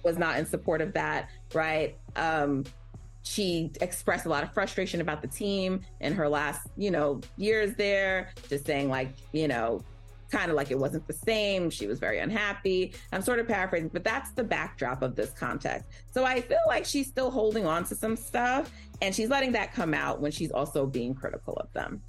was not in support of that. Right. Um, she expressed a lot of frustration about the team in her last, you know, years there, just saying like, you know, kind of like it wasn't the same. She was very unhappy. I'm sort of paraphrasing, but that's the backdrop of this context. So I feel like she's still holding on to some stuff and she's letting that come out when she's also being critical of them.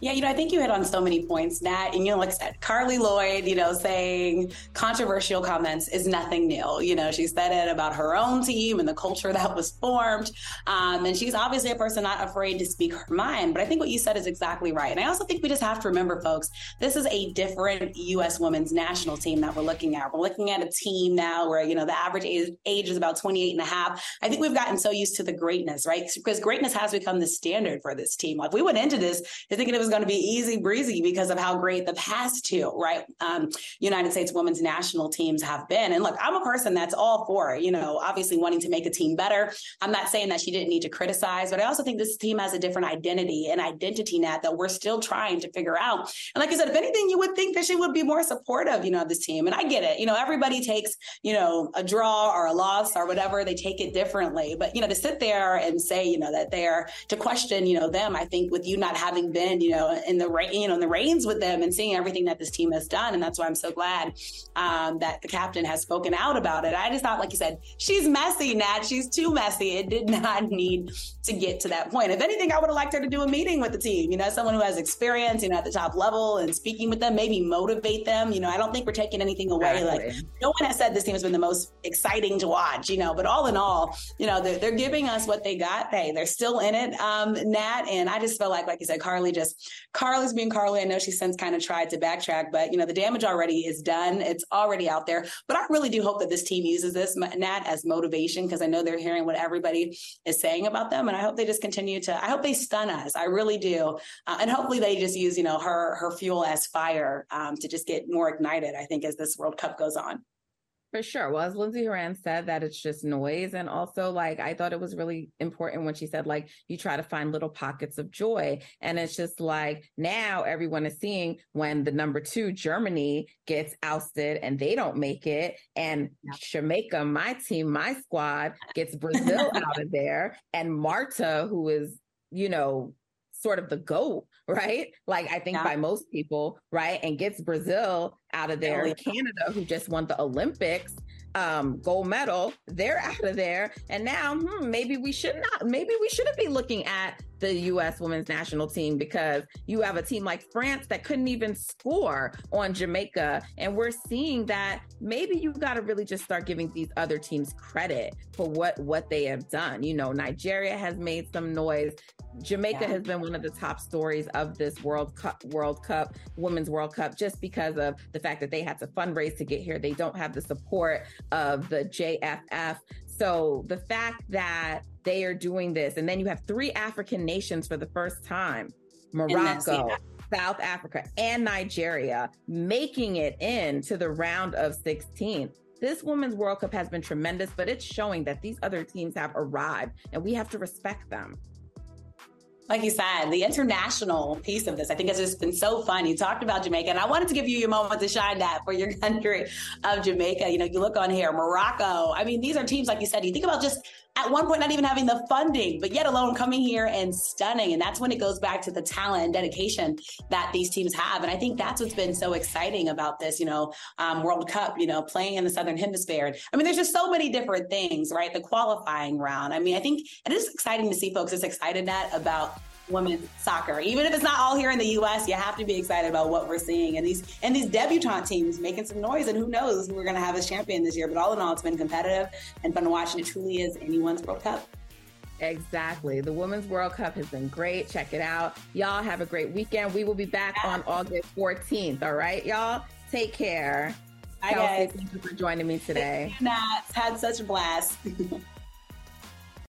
Yeah, you know, I think you hit on so many points, Nat. And, you know, like I said, Carli Lloyd, you know, saying controversial comments is nothing new. You know, she said it about her own team and the culture that was formed. Um, and she's obviously a person not afraid to speak her mind. But I think what you said is exactly right. And I also think we just have to remember, folks, this is a different U.S. women's national team that we're looking at. We're looking at a team now where, you know, the average age, age is about 28 and a half. I think we've gotten so used to the greatness, right? Because greatness has become the standard for this team. Like we went into this thinking it was was going to be easy breezy because of how great the past two, right? Um, United States women's national teams have been. And look, I'm a person that's all for, you know, obviously wanting to make a team better. I'm not saying that she didn't need to criticize, but I also think this team has a different identity and identity net that we're still trying to figure out. And like I said, if anything, you would think that she would be more supportive, you know, of this team. And I get it. You know, everybody takes, you know, a draw or a loss or whatever, they take it differently. But, you know, to sit there and say, you know, that they're to question, you know, them, I think with you not having been, you know, know, in the rain, you know, in the rains with them and seeing everything that this team has done. And that's why I'm so glad um, that the captain has spoken out about it. I just thought, like you said, she's messy, Nat. She's too messy. It did not need to get to that point. If anything, I would have liked her to do a meeting with the team. You know, someone who has experience, you know, at the top level and speaking with them, maybe motivate them. You know, I don't think we're taking anything away. Exactly. Like no one has said this team has been the most exciting to watch. You know, but all in all, you know, they're, they're giving us what they got. Hey, they're still in it, um, Nat. And I just feel like, like you said, Carli just Carli's being Carli. I know she's since kind of tried to backtrack, but you know, the damage already is done. It's already out there. But I really do hope that this team uses this, Nat, as motivation because I know they're hearing what everybody is saying about them. And I hope they just continue to, I hope they stun us. I really do. Uh, and hopefully they just use, you know, her, her fuel as fire um, to just get more ignited, I think, as this World Cup goes on. For sure. Well, as Lindsey Horan said, that it's just noise. And also, like, I thought it was really important when she said, like, you try to find little pockets of joy. And it's just like now everyone is seeing when the number two, Germany, gets ousted and they don't make it. And. Jamaica, my team, my squad, gets Brazil out of there. And Marta, who is, you know, sort of the GOAT, right? Like I think yeah. by most people, right? And gets Brazil out of there. Canada, who just won the Olympics, um, gold medal, they're out of there. And now, hmm, maybe we should not, maybe we shouldn't be looking at the U.S. women's national team because you have a team like France that couldn't even score on Jamaica. And we're seeing that maybe you got to really just start giving these other teams credit for what, what they have done. You know, Nigeria has made some noise. Jamaica yeah. has been one of the top stories of this World Cup, World Cup, Women's World Cup, just because of the fact that they had to fundraise to get here. They don't have the support of the JFF. So the fact that they are doing this, and then you have three African nations for the first time Morocco, South Africa, and Nigeria making it into the round of 16. This Women's World Cup has been tremendous, but it's showing that these other teams have arrived and we have to respect them like you said, the international piece of this, I think has just been so fun. You talked about Jamaica, and I wanted to give you your moment to shine that for your country of Jamaica. You know, you look on here, Morocco. I mean, these are teams, like you said, you think about just at one point not even having the funding, but yet alone coming here and stunning. And that's when it goes back to the talent and dedication that these teams have. And I think that's what's been so exciting about this, you know, um, World Cup, you know, playing in the Southern Hemisphere. I mean, there's just so many different things, right? The qualifying round. I mean, I think it is exciting to see folks as excited that about women's soccer. Even if it's not all here in the US, you have to be excited about what we're seeing. And these and these debutante teams making some noise and who knows who we're gonna have as champion this year. But all in all, it's been competitive and fun watching. It truly is anyone's World Cup. Exactly. The Women's World Cup has been great. Check it out. Y'all have a great weekend. We will be back on August 14th. All right, y'all. Take care. Hi, Kelsey, guys. Thank you for joining me today. Nat. Had such a blast.